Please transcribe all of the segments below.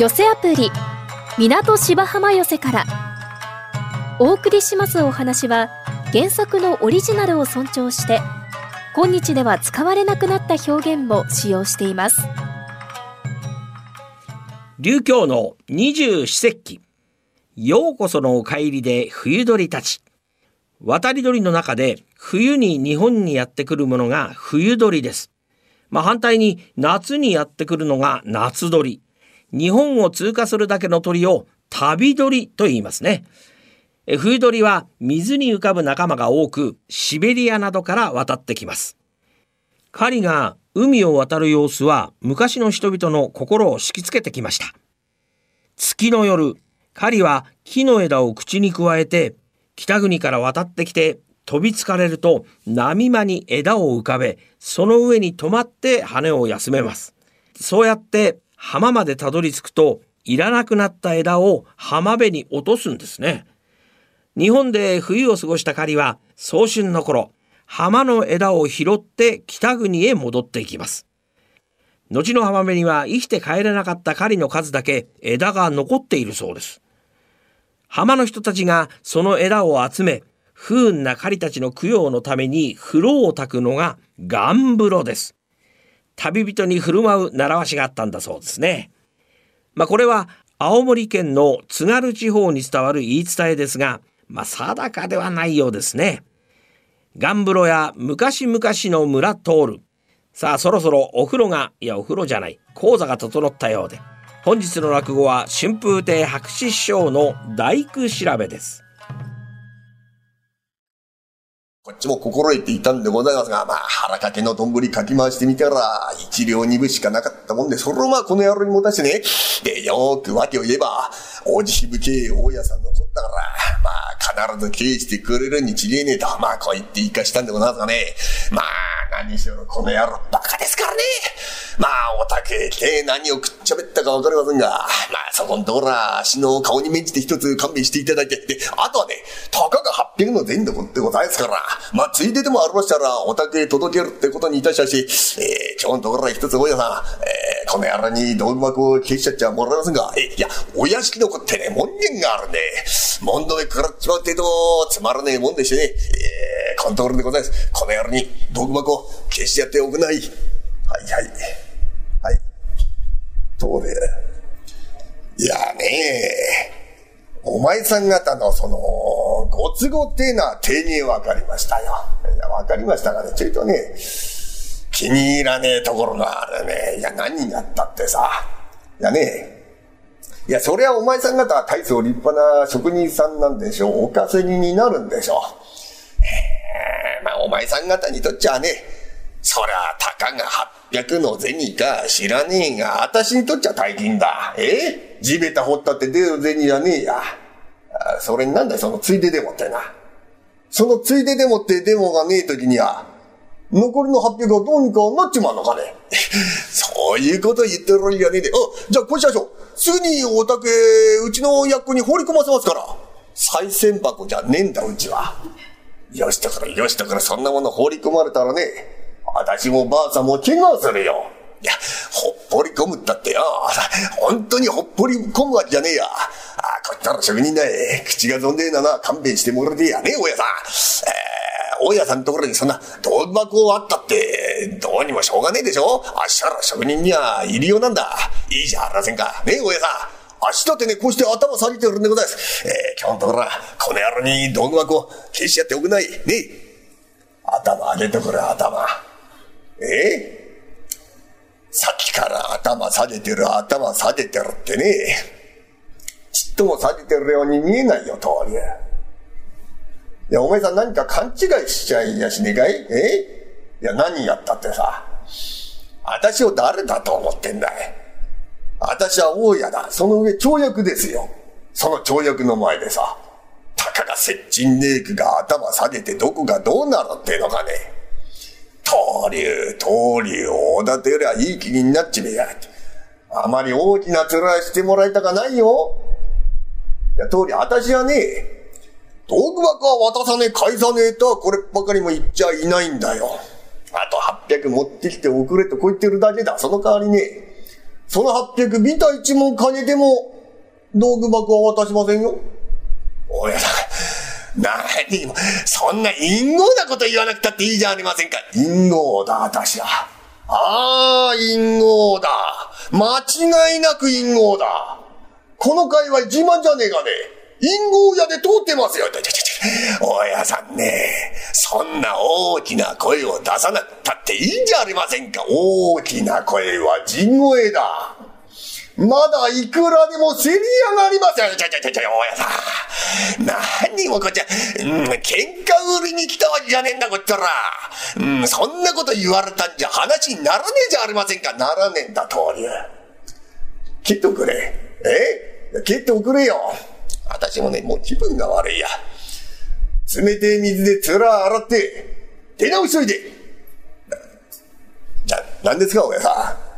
寄せアプリ港芝浜寄せから。お送りしますお話は原作のオリジナルを尊重して今日では使われなくなった表現も使用しています。琉教の二十四節気。ようこそのお帰りで冬鳥たち。渡り鳥の中で冬に日本にやってくるものが冬鳥です。まあ、反対に夏にやってくるのが夏鳥。日本を通過するだけの鳥を旅鳥と言いますね。冬鳥は水に浮かぶ仲間が多く、シベリアなどから渡ってきます。狩りが海を渡る様子は昔の人々の心を引きつけてきました。月の夜、狩りは木の枝を口に加えて、北国から渡ってきて飛びつかれると波間に枝を浮かべ、その上に止まって羽を休めます。そうやって浜までたどり着くと、いらなくなった枝を浜辺に落とすんですね。日本で冬を過ごした狩りは、早春の頃、浜の枝を拾って北国へ戻っていきます。後の浜辺には生きて帰れなかった狩りの数だけ枝が残っているそうです。浜の人たちがその枝を集め、不運な狩りたちの供養のために風呂を炊くのがガン風呂です。旅人に振る舞う習わしがあったんだそうですね。まあこれは青森県の津軽地方に伝わる言い伝えですが、まあ定かではないようですね。ガン風呂や昔々の村通る。さあそろそろお風呂が、いやお風呂じゃない、講座が整ったようで。本日の落語は春風亭白紙師匠の大工調べです。こっちも心得ていたんでございますが、まあ、腹掛けの丼かき回してみたら、一両二分しかなかったもんで、それをまあ、この野郎に持たしてね、で、よーく訳を言えば、王子しぶけ大家さんのことだから、まあ、必ず経営してくれるに違えねえと、まあ、こう言って言いかしたんでございますがね、まあ、何しろこの野郎バカですからね。まあ、おたけて何を食っちゃべったかわかりませんが、まあ、そこんところは、足の顔に免じて一つ勘弁していただいて、で、あとはね、たかが800の全力ってございますから、まあ、ついででもありましたら、おたけ届けるってことにいたしまし、えー、今日のところは一つ大家さん、えー、この野郎に道具箱を消しちゃっちゃもらえませんが、え、いや、お屋敷の子ってね、門限があるんで、門の上からっちまう程度、つまらねえもんでしてね、えー、このところでございます。この野郎に道具箱を消してやっておくない。はいはい。そうで。いやねえお前さん方のその、ご都合っていうのは丁寧わかりましたよ。いや、わかりましたがね、ちょいとね、気に入らねえところがあるね。いや、何やったってさ。いやねえ、いや、そりゃお前さん方は大層立派な職人さんなんでしょう。お稼ぎになるんでしょう。え、まあ、お前さん方にとっちゃね、そりゃ、たかが800の銭か知らねえが、私にとっちゃ大金だ。え？地べた掘ったって出る銭じゃねえや。それになんだよ、そのついででもってな。そのついででもってデモがねえ時には、残りの800はどうにかなっちまうのかね。そういうこと言ってるんじゃねえで。あ、じゃあこうしましょう。すぐにおたけ、うちの役に放り込ませますから。再銭箱じゃねえんだ、うちは。よしだから、よしだから、そんなもの放り込まれたらね、私もばあさんも怪我するよ。いや、ほっぽり込むったってよ。本当にほっぽり込むわけじゃねえや。あこったら職人だい。口がぞんでえなな、勘弁してもらってやねえ、大家さん。えー、大家さんのところにそんな道具箱あったって、どうにもしょうがねえでしょあっしら職人には入りようなんだ。いいじゃありませんか。ねえ、大家さん。明日ってね、こうして頭下げてるんでございます。えー、今日のところは、この野郎に道具箱消しちゃっておくない。ねえ。頭上げてくれ、頭。え？さっきから頭下げてる、頭下げてるってね。ちっとも下げてるように見えないよ、通り。いや、お前さん何か勘違いしちゃいやしねえかい？え？いや、何やったってさ。私を誰だと思ってんだい？私は大家だ。その上、跳躍ですよ。その跳躍の前でさ、たかが接近ネークが頭下げてどこがどうなるっていうのかね。登竜、登竜をおだてりゃいい気になっちめや。あまり大きな面してもらいたかないよ。いや、通り、私はね、道具箱は渡さねえ、返さねえとはこればかりも言っちゃいないんだよ。あと800持ってきておくれとこう言ってるだけだ。その代わりね、その800ビタ一文金でも、道具箱は渡しませんよ。親さん、何も、そんな陰謀なこと言わなくたっていいじゃありませんか。陰謀だ、私は。ああ、陰謀だ。間違いなく陰謀だ。この界隈自慢じゃねえがね。陰謀屋で通ってますよ。大家さんね、そんな大きな声を出さなくたっていいんじゃありませんか。大きな声は地声だ。まだいくらでも競り上がりますよ。ちょちょちょちょ、大家さん。何もこっちは、うん、喧嘩売りに来たわけじゃねえんだ、こっちは。うん、そんなこと言われたんじゃ話にならねえじゃありませんか。ならねえんだ、通り。切っとくれ。え？切っておくれよ。私もね、もう気分が悪いや。冷てえ水で面洗って、出直しといて。じゃ、何ですか、おやさん。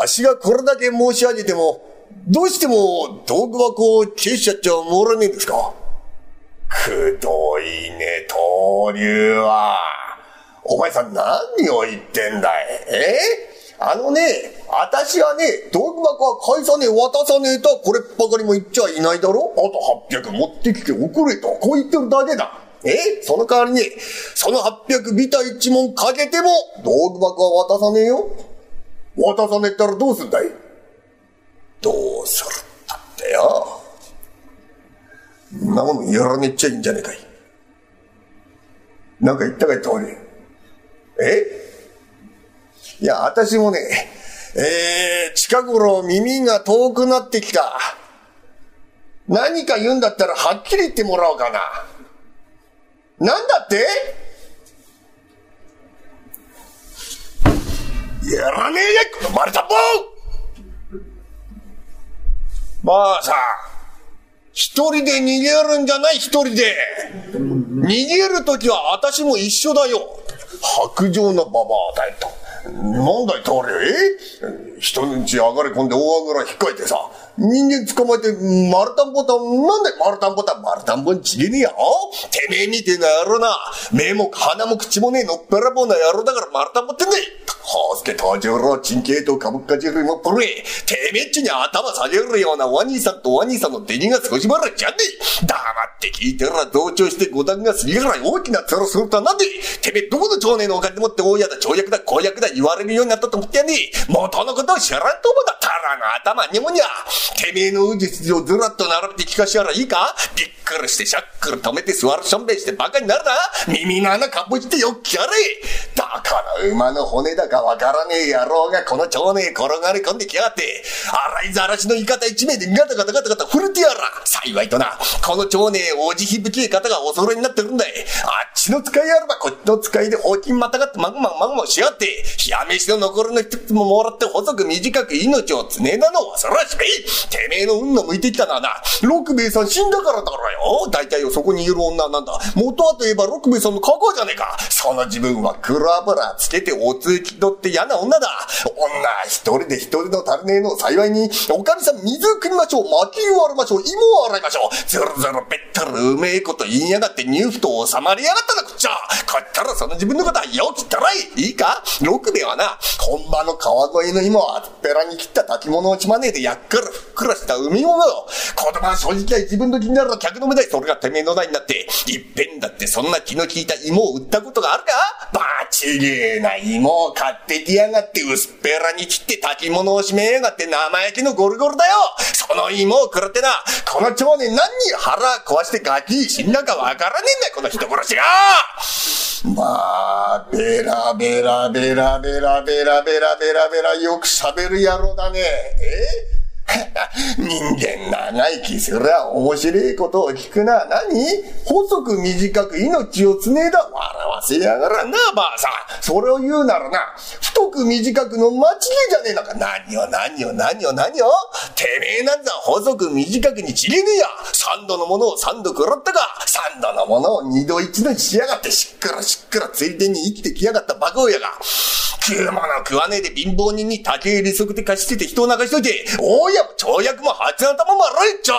足がこれだけ申し上げても、どうしても道具箱を消しちゃっちゃもらねえんですか？くどいね、東流は。お前さん何を言ってんだい？え？あのね、私はね、道具箱は返さねえ、渡さねえと、これっばかりも言っちゃいないだろ？あと800持ってきて送れと、こう言ってるだけだ。え？その代わりに、その800ビタ一問かけても、道具箱は渡さねえよ。渡さねえったらどうすんだい?どうするったってよ。んなものやらねえっちゃいいんじゃねえかい。なんか言ったかい、通り。え?いや、私もね、えー、近頃耳が遠くなってきた。何か言うんだったらはっきり言ってもらおうかな。なんだって?やらねえやこの丸太っぽまあさ、一人で逃げるんじゃない一人で。逃げるときは私も一緒だよ。白状なババアだよと。なんだい、通りえ？人んち上がり込んで大あぐら引っかいてさ、人間捕まえて丸太んぼたん、なんだい、丸太んぼたん、丸太んぼにちげねえや。てめえみてえな野郎な。目も鼻も口もねえのっぺらぼうな野郎だから丸太んぼってんだい。はすけ登場ろ、チンケイとかぶっかじるもプレてめえっちに頭下げるようなワニーさんとワニーさんの出来が少しばらじゃねえ。黙って聞いてら同調して五段が過ぎから大きな面するとはなんでてめえどこの町内のお金持って大家だ、長役だ、公役だ言われるようになったと思ってやねえ。元のことを知らんと思うだ。たらの頭にもにゃ。てめえのうじ筋をずらっと並べて聞かしやらいいか？びっくりしてシャックル止めて座るしょんべいしてバカになるな。耳の穴かぶしてよっきゃれ。だから馬の骨だかわからねえ野郎がこの町内転がり込んできやがって、洗いざらしの言い方一名でガタガタガタガタ振るてやら。幸いとな、この町内おじひぶきい方がお揃いになってるんだい。あっちの使いあればこっちの使いで大きまたがってまぐまぐまぐましやがって、冷や飯の残りの一つももらって細く短く命をつねえなのはそらしい。てめえの運の向いてきたのはな、六兵衛さん死んだからだからよ。大体よ、そこにいる女なんだ。元はといえば六兵衛さんの過去じゃねえか。その自分は黒油つけてお通き取って嫌な女だ。女一人で一人の足りねえの幸いに、おかみさん水汲みましょう、薪を洗いましょう、芋を洗いましょう。ずるずるぺったるうめえこと言いやがってニューフと収まりやがったな、こっちゃ。こっからその自分のことはよきったらいい。いいか六兵はな、本場の川越の芋をあっぺらに切った炊き物をちまねえでやっくらふっくらした海物よ。言葉は正直は自分の気になるのは客の目だい。それがてめえの代になって、いっぺんだってそんな気の利いた芋を売ったことがあるか？バチゲーな芋を買ってきやがって薄っぺらに切って炊き物を締めやがって生焼きのゴルゴルだよ。その芋を食らってな、この町年何に腹壊してガキ死んだかわからねえんだよ、この人殺しが。まあ、ベラベラベラベラベラベラベラベラよく喋る野郎だね。え？人間長生きすりゃ面白いことを聞くな。何？細く短く命をつねえだ。笑わせやがらな、ばあさん。それを言うならな、太く短くの間違いじゃねえのか。何を何を何を何をてめえなんざ細く短くにちげねえや。三度のものを三度食らったか。三度のものを二度一度にしやがってしっくらしっくらついでに生きてきやがったバカ親が。食うもの食わねえで貧乏人に竹入利息で貸してて人を泣かしといて、大家も長役も八頭も悪いっちゃ。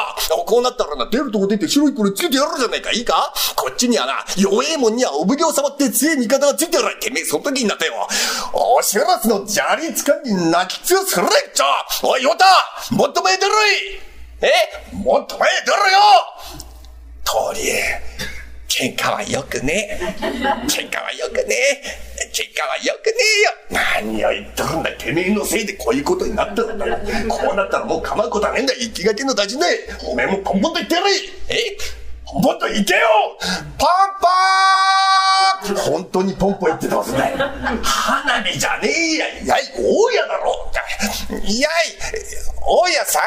こうなったらな、出るとこ出て白いこれつけてやるじゃないか。いいか？こっちにはな、弱えもんにはお奉行様って強い味方がついてやる。てめえ、その時になったよ。おしらつの砂利つかんに泣きつよするいっちゃ。おい、ヨタもっと前出ろいえ？もっと前出ろよ通りえ喧嘩はよくね喧嘩はよくね喧嘩はよくねえよ。何を言っとるんだ。てめえのせいでこういうことになったんだこうなったらもう構うことはねえんだ。生きがけの大事ねおめえもポンポンと言ってやれ。え？ポンポンと行けよ。パンパー本当にポンポン言ってどうすんだ。よ花火じゃねえや。いやい大家だろ。いやい大家さん。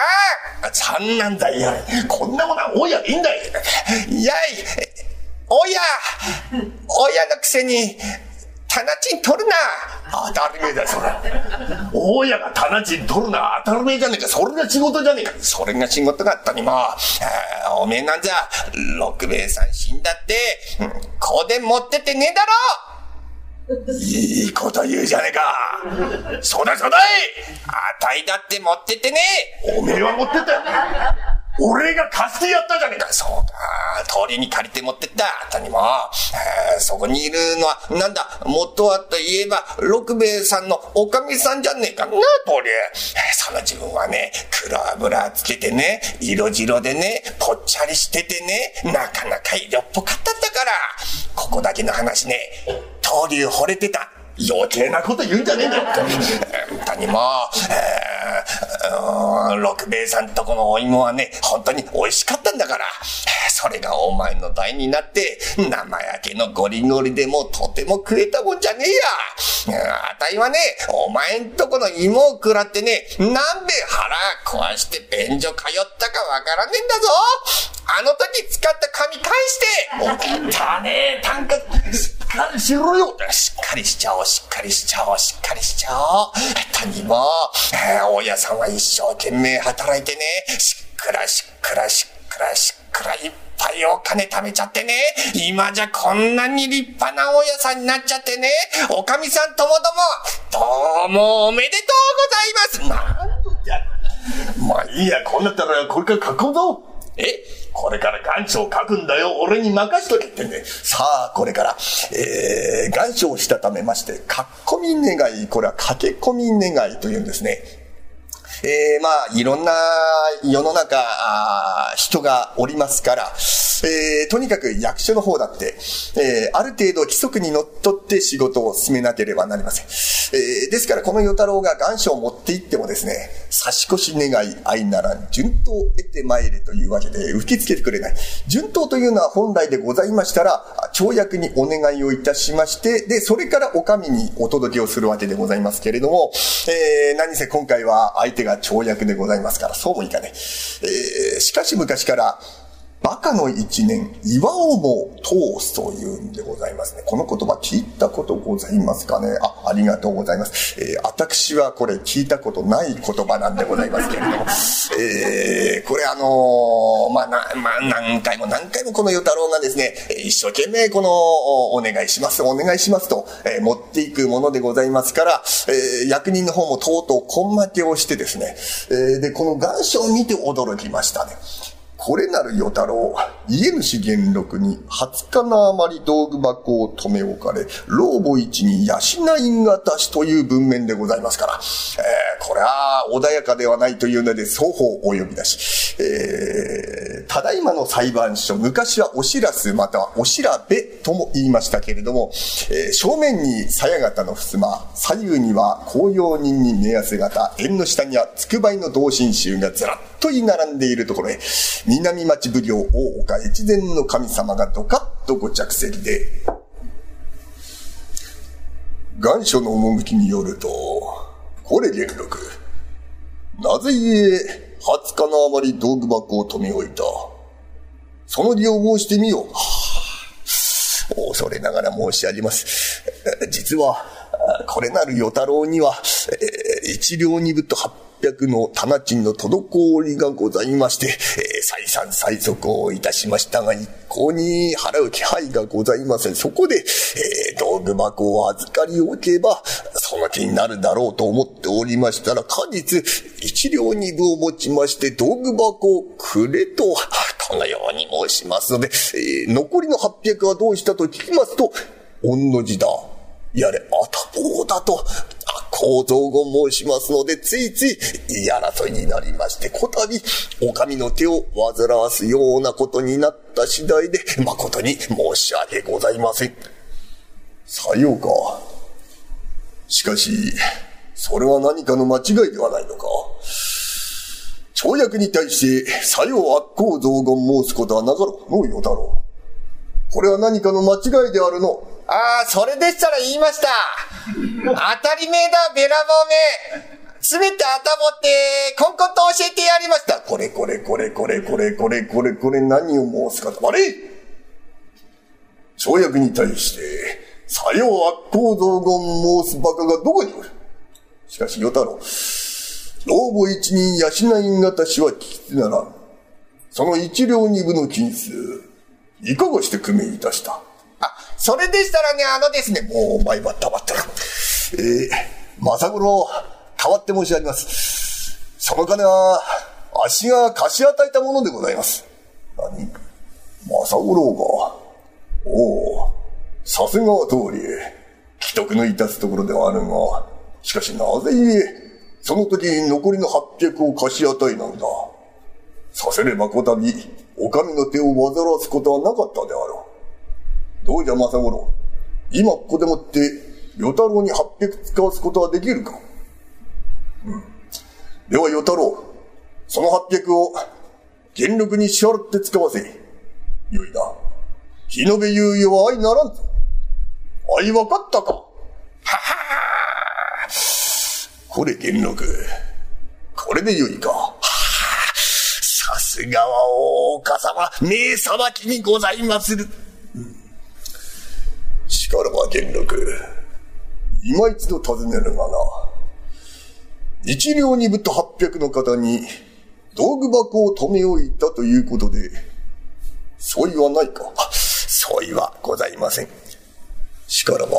さんなんだいやこんなものは大家でいいんだい。いやい大家。大家のくせに棚賃取るな。当たり前だそれ。大家が棚賃取るな。当たり前じゃねえか。それが仕事じゃねえか。それが仕事があったにも。おめえなんざ六兵衛さん死んだって、うん、香典持っててねえだろ。いいこと言うじゃねえか。そうだそうだい。あたいだって持っててね。おめえは持ってったよ。俺が貸してやったじゃねえか。そうか。通りに借りて持ってった。あんたにも。え、そこにいるのは、なんだ、元はといえば、六兵衛さんのおかみさんじゃねえかな、通り。その自分はね、黒油つけてね、色白でね、ぽっちゃりしててね、なかなか色っぽかったんだから。ここだけの話ね、通り惚れてた。余計なこと言うんじゃねえんだよ。本当にも、えー、六兵衛さんとこのお芋はね、本当に美味しかったんだから。それがお前の代になって、生焼けのゴリゴリでもとても食えたもんじゃねえや。あたいはね、お前んとこの芋を食らってね、なんで腹壊して便所通ったかわからねえんだぞ。あの時使った紙返しておったねえ、単価、しっかりしろよしっかりしちゃおう、しっかりしちゃおう、しっかりしちゃおう。谷も、えー、大家さんは一生懸命働いてね、しっくらしっくらしっくらしっくらいっぱいお金貯めちゃってね、今じゃこんなに立派な大家さんになっちゃってね、おかみさんともども、どうもおめでとうございます。なんじゃ。まあいいや、こうなったらこれから書こうぞ。えこれから願書を書くんだよ。俺に任しとけってね。さあ、これから、えー、願書をしたためまして、書き込み願い、これは駆け込み願いというんですね。えー、まあ、いろんな世の中、人がおりますから、えー、とにかく役所の方だって、えー、ある程度規則にのっって仕事を進めなければなりません。えー、ですからこの与太郎が願書を持って行ってもですね、差し越し願い愛なら順当を得て参れというわけで受け付けてくれない。順当というのは本来でございましたら、跳躍にお願いをいたしまして、で、それからお上にお届けをするわけでございますけれども、えー、何せ今回は相手が跳躍でございますから、そうもいかない。えー、しかし昔から、バカの一年、岩をも通すというんでございますね。この言葉聞いたことございますかね？あ、ありがとうございます。えー、私はこれ聞いたことない言葉なんでございますけれども、えー、これあのー、まあ、な、まあ、何回も何回もこの与太郎がですね、一生懸命この、お願いします、お願いしますと、え、持っていくものでございますから、え、役人の方もとうとう根負けをしてですね、え、で、この願書を見て驚きましたね。これなる与太郎、家主元禄に20日の余り道具箱を留め置かれ、老母一に養いがたしという文面でございますから、えー、これは穏やかではないというので双方お呼び出し、えー、ただいまの裁判所、昔はおしらすまたはおしらべとも言いましたけれども、えー、正面に鞘型の襖、左右には公用人に寝汗型、縁の下にはつくばいの同心衆がずらっと居並んでいるところへ、南町奉行大岡越前の神様がどかっとご着席で、願書の趣によると、これ元禄、なぜえ、20日の余り道具箱を留め置いた。その理由をしてみよう。はあ、恐れながら申し上げます。実は、これなる与太郎には、一両二分と八800の棚賃の滞りがございまして、えー、再三催促をいたしましたが、一向に払う気配がございません。そこで、えー、道具箱を預かりおけば、その気になるだろうと思っておりましたら、果実、一両二分を持ちまして、道具箱をくれと、このように申しますので、えー、残りの800はどうしたと聞きますと、御の字だ。やれ、あたぼうだと、構造語申しますので、ついつい言い争いになりまして、こたび、お上の手を煩わすようなことになった次第で、誠に申し訳ございません。さようか。しかし、それは何かの間違いではないのか。跳躍に対して、さよう悪行造言申すことはなかろう。のよだろう。これは何かの間違いであるの。ああ、それでしたら言いました。当たり前だ、べらぼめ。すべて頭って、コンコンと教えてやりました。これこれこれこれこれこれこれこれ何を申すかと悪い跳躍に対して、さよう悪行道言申す馬鹿がどこにおる？しかし、与太郎、老母一人養い方しは聞きつならん。その一両二分の金数、いかがして工面いたした、それでしたらね、あのですね、もうお前は黙ってる。えー、正五郎、代わって申し上げます。その金は、あしが貸し与えたものでございます。何？正五郎が。おお、さすがは通り、既得の致すところではあるが、しかしなぜ言え、その時残りの800を貸し与えなんだ。させればこたび、お上の手を煩わすことはなかったであろう。どうじゃ正五郎。今ここでもって、与太郎に800使わすことはできるかうん。では与太郎、その800を、元禄に支払って使わせ。よいな。日延べ猶予は相ならんぞ。相分かったかははこれ元禄。これでよいか。さすがは大岡様、名裁きにございまする。しからば元禄。今一度尋ねるがな。一両二分と八百の方に道具箱を止め置いたということで、相違はないか相違はございません。しからば、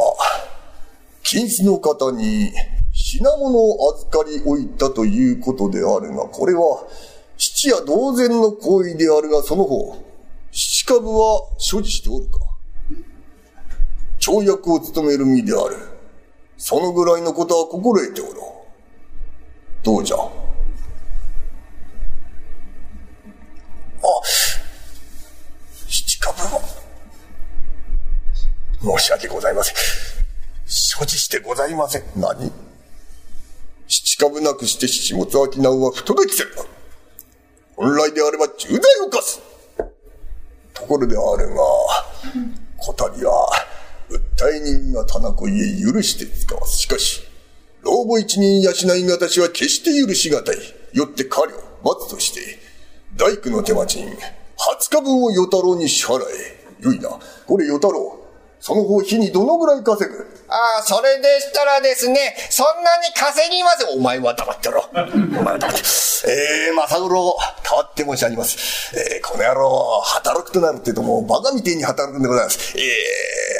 金子の方に品物を預かり置いたということであるが、これは、七や同然の行為であるが、その方、七株は所持しておるか跳躍を務める身である。そのぐらいのことは心得ておろう。どうじゃ？あ、七株は、申し訳ございません。所持してございません。何？七株なくして七物商うは不届きせるな。本来であれば重大を犯す。ところであるが、こたびは、訴え人が田中へ許して使わす。しかし、老母一人養いがたしは決して許しがたい。よって彼を待つとして、大工の手間賃、20日分を与太郎に支払え。よいな。これ与太郎。その方日にどのぐらい稼ぐ？ああ、それでしたらですね、そんなに稼ぎますお前は黙ってろ。お前は黙って。えー、正五郎、変わって申し上げます。えー、この野郎、働くとなるってともうバカみてえに働くんでございます。えー、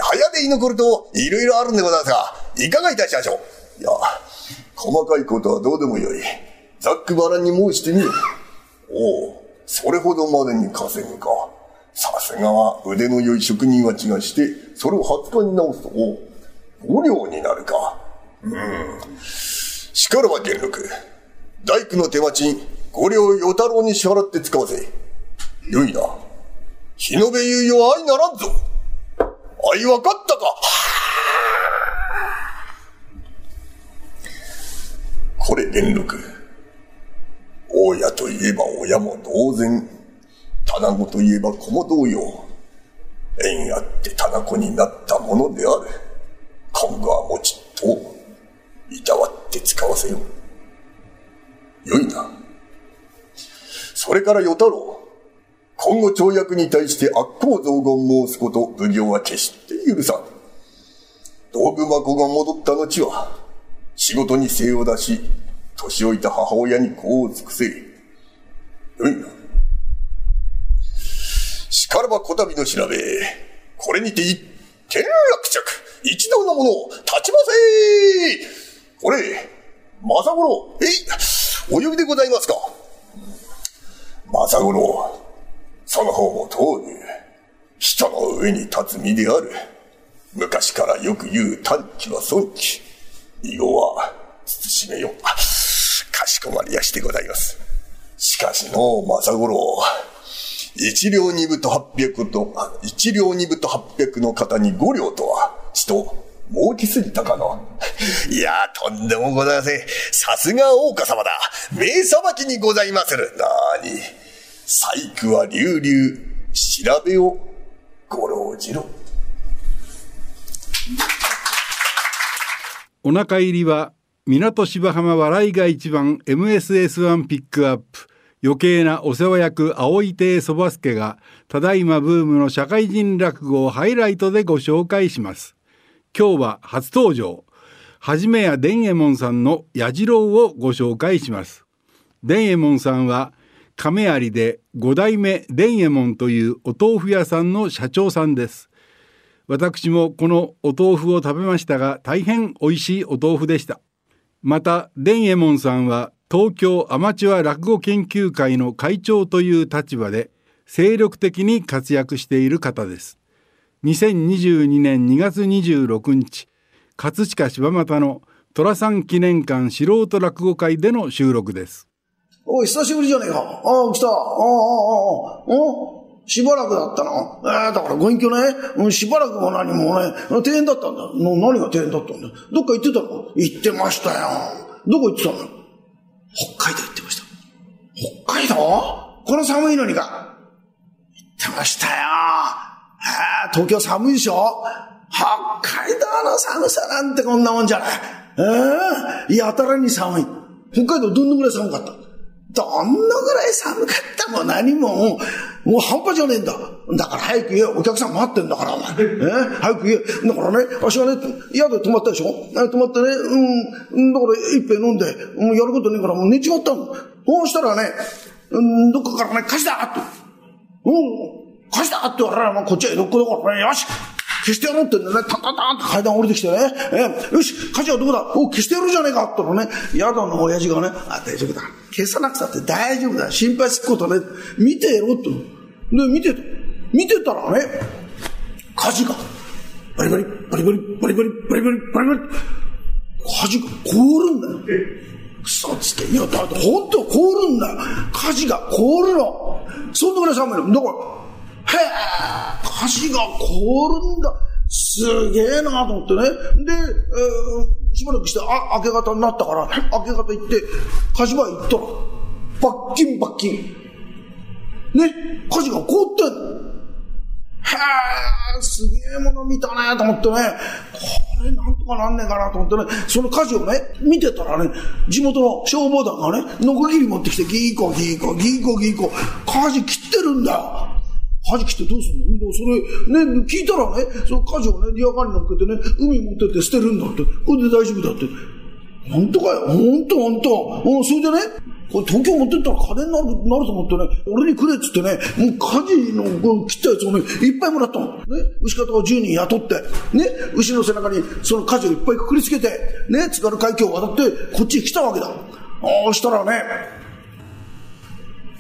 早で居残ると、いろいろあるんでございますが、いかがいたしましょう？いや、細かいことはどうでもよい。ざっくばらんに申してみよ。おお、それほどまでに稼ぐか。さすがは腕の良い職人は違がして、それを20日に直すと、五両になるか。うん。しからば元禄。大工の手待ち、五両与太郎に支払って使わせ。よいな。日延べ猶予は相ならんぞ。相分かったかこれ元禄。大家といえば親も同然。棚子といえば子も同様。縁あって棚子になったものである。今後はもちっと、いたわって使わせよう。よいな。それから与太郎。今後跳躍に対して悪行増言申すこと、奉行は決して許さん。道具箱が戻った後は、仕事に精を出し、年老いた母親に子を尽くせ。よいな。からばこたびの調べ、これにて一件落着。一同の者、立ちませこれ、正五郎、えい、お呼びでございますか。正五郎、その方も通る、人の上に立つ身である。昔からよく言う短期は損期。以後は、慎めよ。かしこまりやしてございます。しかしの、正五郎、一両二分と八百と、一両二分と八百の方に五両とは、ちと、儲きすぎたかな。いや、とんでもございません。さすが大岡様だ。名裁きにございまする。なーに。細工は流々、調べをご老じろ。お腹入りは港芝浜笑いが一番 MSS1 ピックアップ余計なお世話役青井亭そば助がただいまブームの社会人落語をハイライトでご紹介します。今日は初登場はじめや伝右衛門さんのやじろうをご紹介します。伝右衛門さんは亀有で五代目伝右衛門というお豆腐屋さんの社長さんです。私もこのお豆腐を食べましたが大変美味しいお豆腐でした。また伝右衛門さんは東京アマチュア落語研究会の会長という立場で精力的に活躍している方です。2022年2月26日葛飾柴又の寅さん記念館素人落語会での収録です。おい久しぶりじゃねえか。ああ来た。ああああああ。しばらくだったの。えー、だからご隠居ね、うん、しばらくも何もね、庭園だったんだ。の何が庭園だったんだ。どっか行ってたの？行ってましたよ。どこ行ってたの？北海道行ってました。北海道？この寒いのにか？行ってましたよ。東京寒いでしょ？北海道の寒さなんてこんなもんじゃない。えー、やたらに寒い。北海道どんなぐらい寒かった？どんなぐらい寒かったも何も、もう半端じゃねえんだ。だから早く言え、お客さん待ってんだから、お前。え？早く言え。だからね、足がね、宿で泊まったでしょ？泊まってね、うん、だから一杯飲んで、もうやることねえからもう寝ちまったの。そうしたらね、うん、どっかからね、貸しだって。うん、貸しだって言われら、こっちは江戸っ子だからね、よし消してやろうってね、タンタンタンって階段降りてきてね、えよし、火事はどこだ?お消してやるじゃねえかって言ったらね、宿の親父がね、あ、大丈夫だ。消さなくたって大丈夫だ。心配することね、見てやろって。で、見て。見てたらね、火事が、バリバリ、バリバリ、バリバリ、バリバリ、バリバリ、火事が凍るんだよ。くそつって、いや、だって本当凍るんだよ。火事が凍るの。そんなぐらい寒いの。だから、へえ、火事が凍るんだ。すげえなと思ってね。で、えー、しばらくして、あ、明け方になったから、明け方行って、火事場行ったら、罰金罰金。ね、火事が凍ってんの。へえ、すげえもの見たねと思ってね、これなんとかなんねえかなと思ってね、その火事をね、見てたらね、地元の消防団がね、ノコギリ持ってきて、ギーコギーコ、ギーコギーコ、火事切ってるんだよ。恥切ってどうすんの？それ、ね、聞いたらね、その火事をね、リアカーに乗っけてね、海持ってって捨てるんだって。これで大丈夫だって。本当かよ？本当本当うん、それでね、これ東京持ってったら金になるなると思ってね、俺にくれっつってね、もう火事のこ切ったやつをね、いっぱいもらったの。ね、牛方を10人雇って、ね、牛の背中にその火事をいっぱいくくりつけて、ね、津軽海峡を渡って、こっちに来たわけだ。ああしたらね、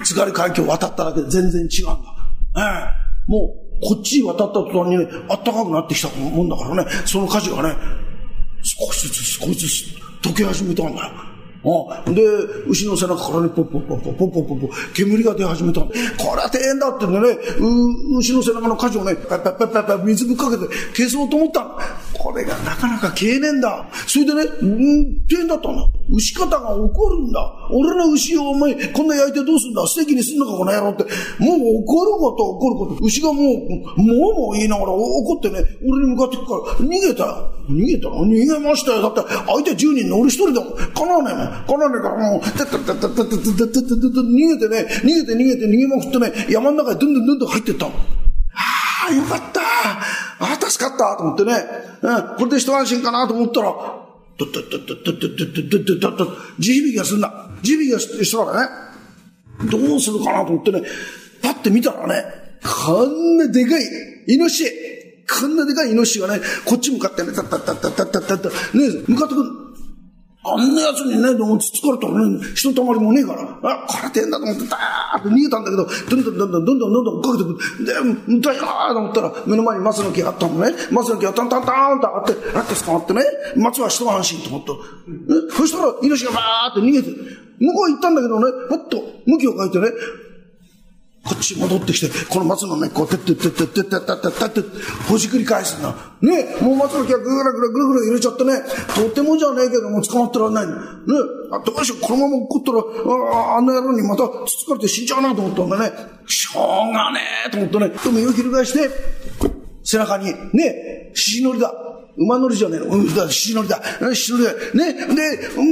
津軽海峡を渡っただけで全然違うんだ。ええ、もう、こっちに渡った途端にね、あったかくなってきたもんだからね、その火事がね、少しずつ少しずつ溶け始めたんだよ。あで、牛の背中からね、ポッポッポッポッポッポッポッポッ煙が出始めた。これは大変だってんでね、牛の背中の火事をね、パッパッパッパッパッ水ぶっかけて消そうと思ったこれがなかなか消えねえんだ。それでね、うん、大変だったんだ。牛方が怒るんだ。俺の牛をお前、こんな焼いてどうすんだ？ステーキにすんのか、この野郎って。もう怒ること怒ること。牛がもう、もうもう言いながら怒ってね、俺に向かってくから逃げたよ。逃げたの？逃げましたよ。だって相手10人の俺一人でもかなわないもん。かなわないからもう、たったったったったたたた逃げてね、逃げて逃げて逃げまくってね、山の中にどんどんどんどん入ってったの。ああ、よかった。ああ、助かったと思ってね。うん、これで一安心かなと思ったら、とっとっとっとっとっとっとっとっとっと、地響きがすんだ。地響きがしたからね。どうするかなと思ってね、パッて見たらね、こんなでかい、イノシシ、こんなでかいイノシシがね、こっち向かってね、たったったったったったった、ね、向かってくる。あんな奴にね、でもつつかれたらね、人たまりもねえから、あ、これてんだと思って、ダーッと逃げたんだけど、どんどんどんどんどんどんどんどんかけてくる。で、だよなーと思ったら、目の前に松の木があったのね。松の木がタンタンタンとあって、あって捕まってね、松は一安心と思った。そしたら、イノシがバーって逃げて、向こう行ったんだけどね、ふっと向きを変えてね、こっち戻ってきて、この松の根っこをてってってってってってってってってほじくり返すんだ。ねもう松の木がぐらぐらぐらぐら揺れちゃってね、とてもじゃねえけども捕まってらんない。ねあどうしよう、このまま怒ったら、ああんな野郎にまたつつかれて死んじゃうなと思ったんだね。しょうがねえと思ってね、でも身を翻して、背中に、ね獅子乗りだ。馬乗りじゃねえの。うん、だ、獅子乗りだ。獅子乗りだ。ねで、うん、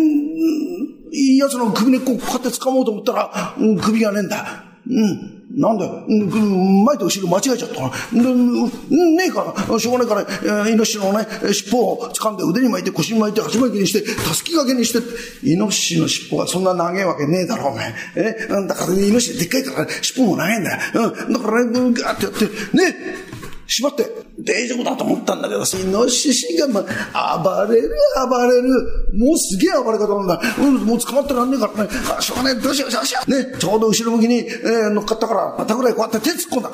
いい奴の首根っこをこうやって掴もうと思ったら、うん、首がねえんだ。うん。なんだよ、前と後ろ間違えちゃったな。で、ねえから、しょうがないから、えーイノシシのね、尻尾を掴んで腕に巻いて腰に巻いて足巻きにして、たすき掛けにして、イノシシの尻尾がそんな長いわけねえだろ、お前。えだから、イノシシでっかいから、尻尾も長いんだよ。うん、だからね、ガーってやって、ね縛って、大丈夫だと思ったんだけど、イノシシが、まあ、暴れる、暴れる。もうすげえ暴れ方なんだ。うん、もう捕まってらんねえからね。あ、しょうがねえ、どうしよう、どうしよう。ね、ちょうど後ろ向きに、えー乗っかったから、またぐらいこうやって手突っ込んだ。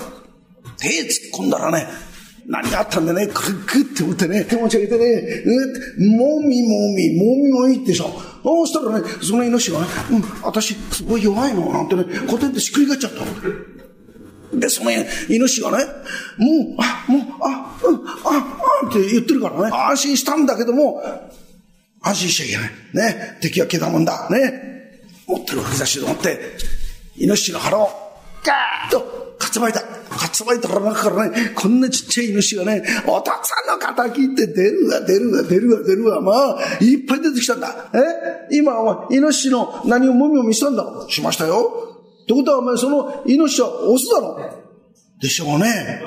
手突っ込んだらね、何があったんでね、クックって思ってね、手持ち上げてね、うん、もみもみ、もみもみってさ、そうしたらね、そのイノシシがね、うん、私、すごい弱いの、なんてね、こうやってしっくり返っちゃった。で、そのイノシシがね、もう、あ、もう、あ、うん、あ、あ、って言ってるからね、安心したんだけども、安心しちゃいけない。ね、敵は毛だもんだ。ね、持ってる吹き出しで持って、イノシシの腹を、ガーッと、かつまいた。かつまいたら中からね、こんなちっちゃいイノシシがね、お父さんの仇って出るわ、出るわ、出るわ、出るわ、まあ、いっぱい出てきたんだ。え？今、お前、イノシシの何をもみもみしたんだろうしましたよ。ってことはお前そのイノシシはオスだろでしょうね。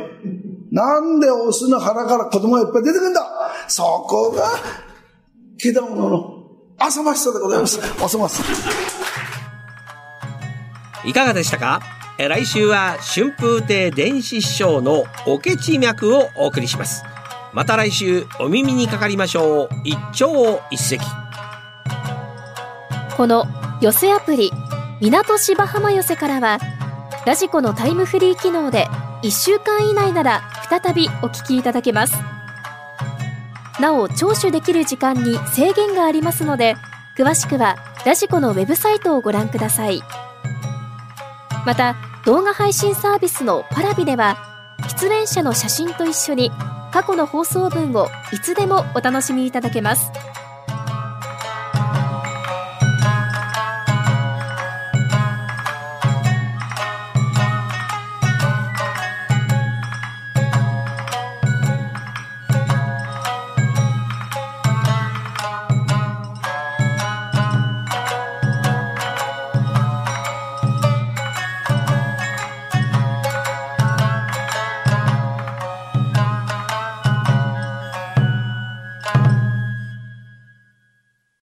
なんでオスの腹から子供がいっぱい出てくるんだそこが、毛玉の浅ましさでございます。浅ましさ。いかがでしたか？え来週は春風亭電子師匠のおけち脈をお送りしますまた来週お耳にかかりましょう一朝一夕この寄せアプリ港芝浜寄せからはラジコのタイムフリー機能で1週間以内なら再びお聞きいただけます。なお聴取できる時間に制限がありますので詳しくはラジコのウェブサイトをご覧ください。また動画配信サービスのパラビでは出演者の写真と一緒に過去の放送分をいつでもお楽しみいただけます。